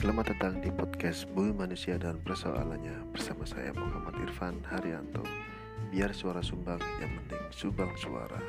Selamat datang di podcast Bumi Manusia dan Persoalannya bersama saya Muhammad Irfan Haryanto. Biar suara sumbang, yang penting subang suara.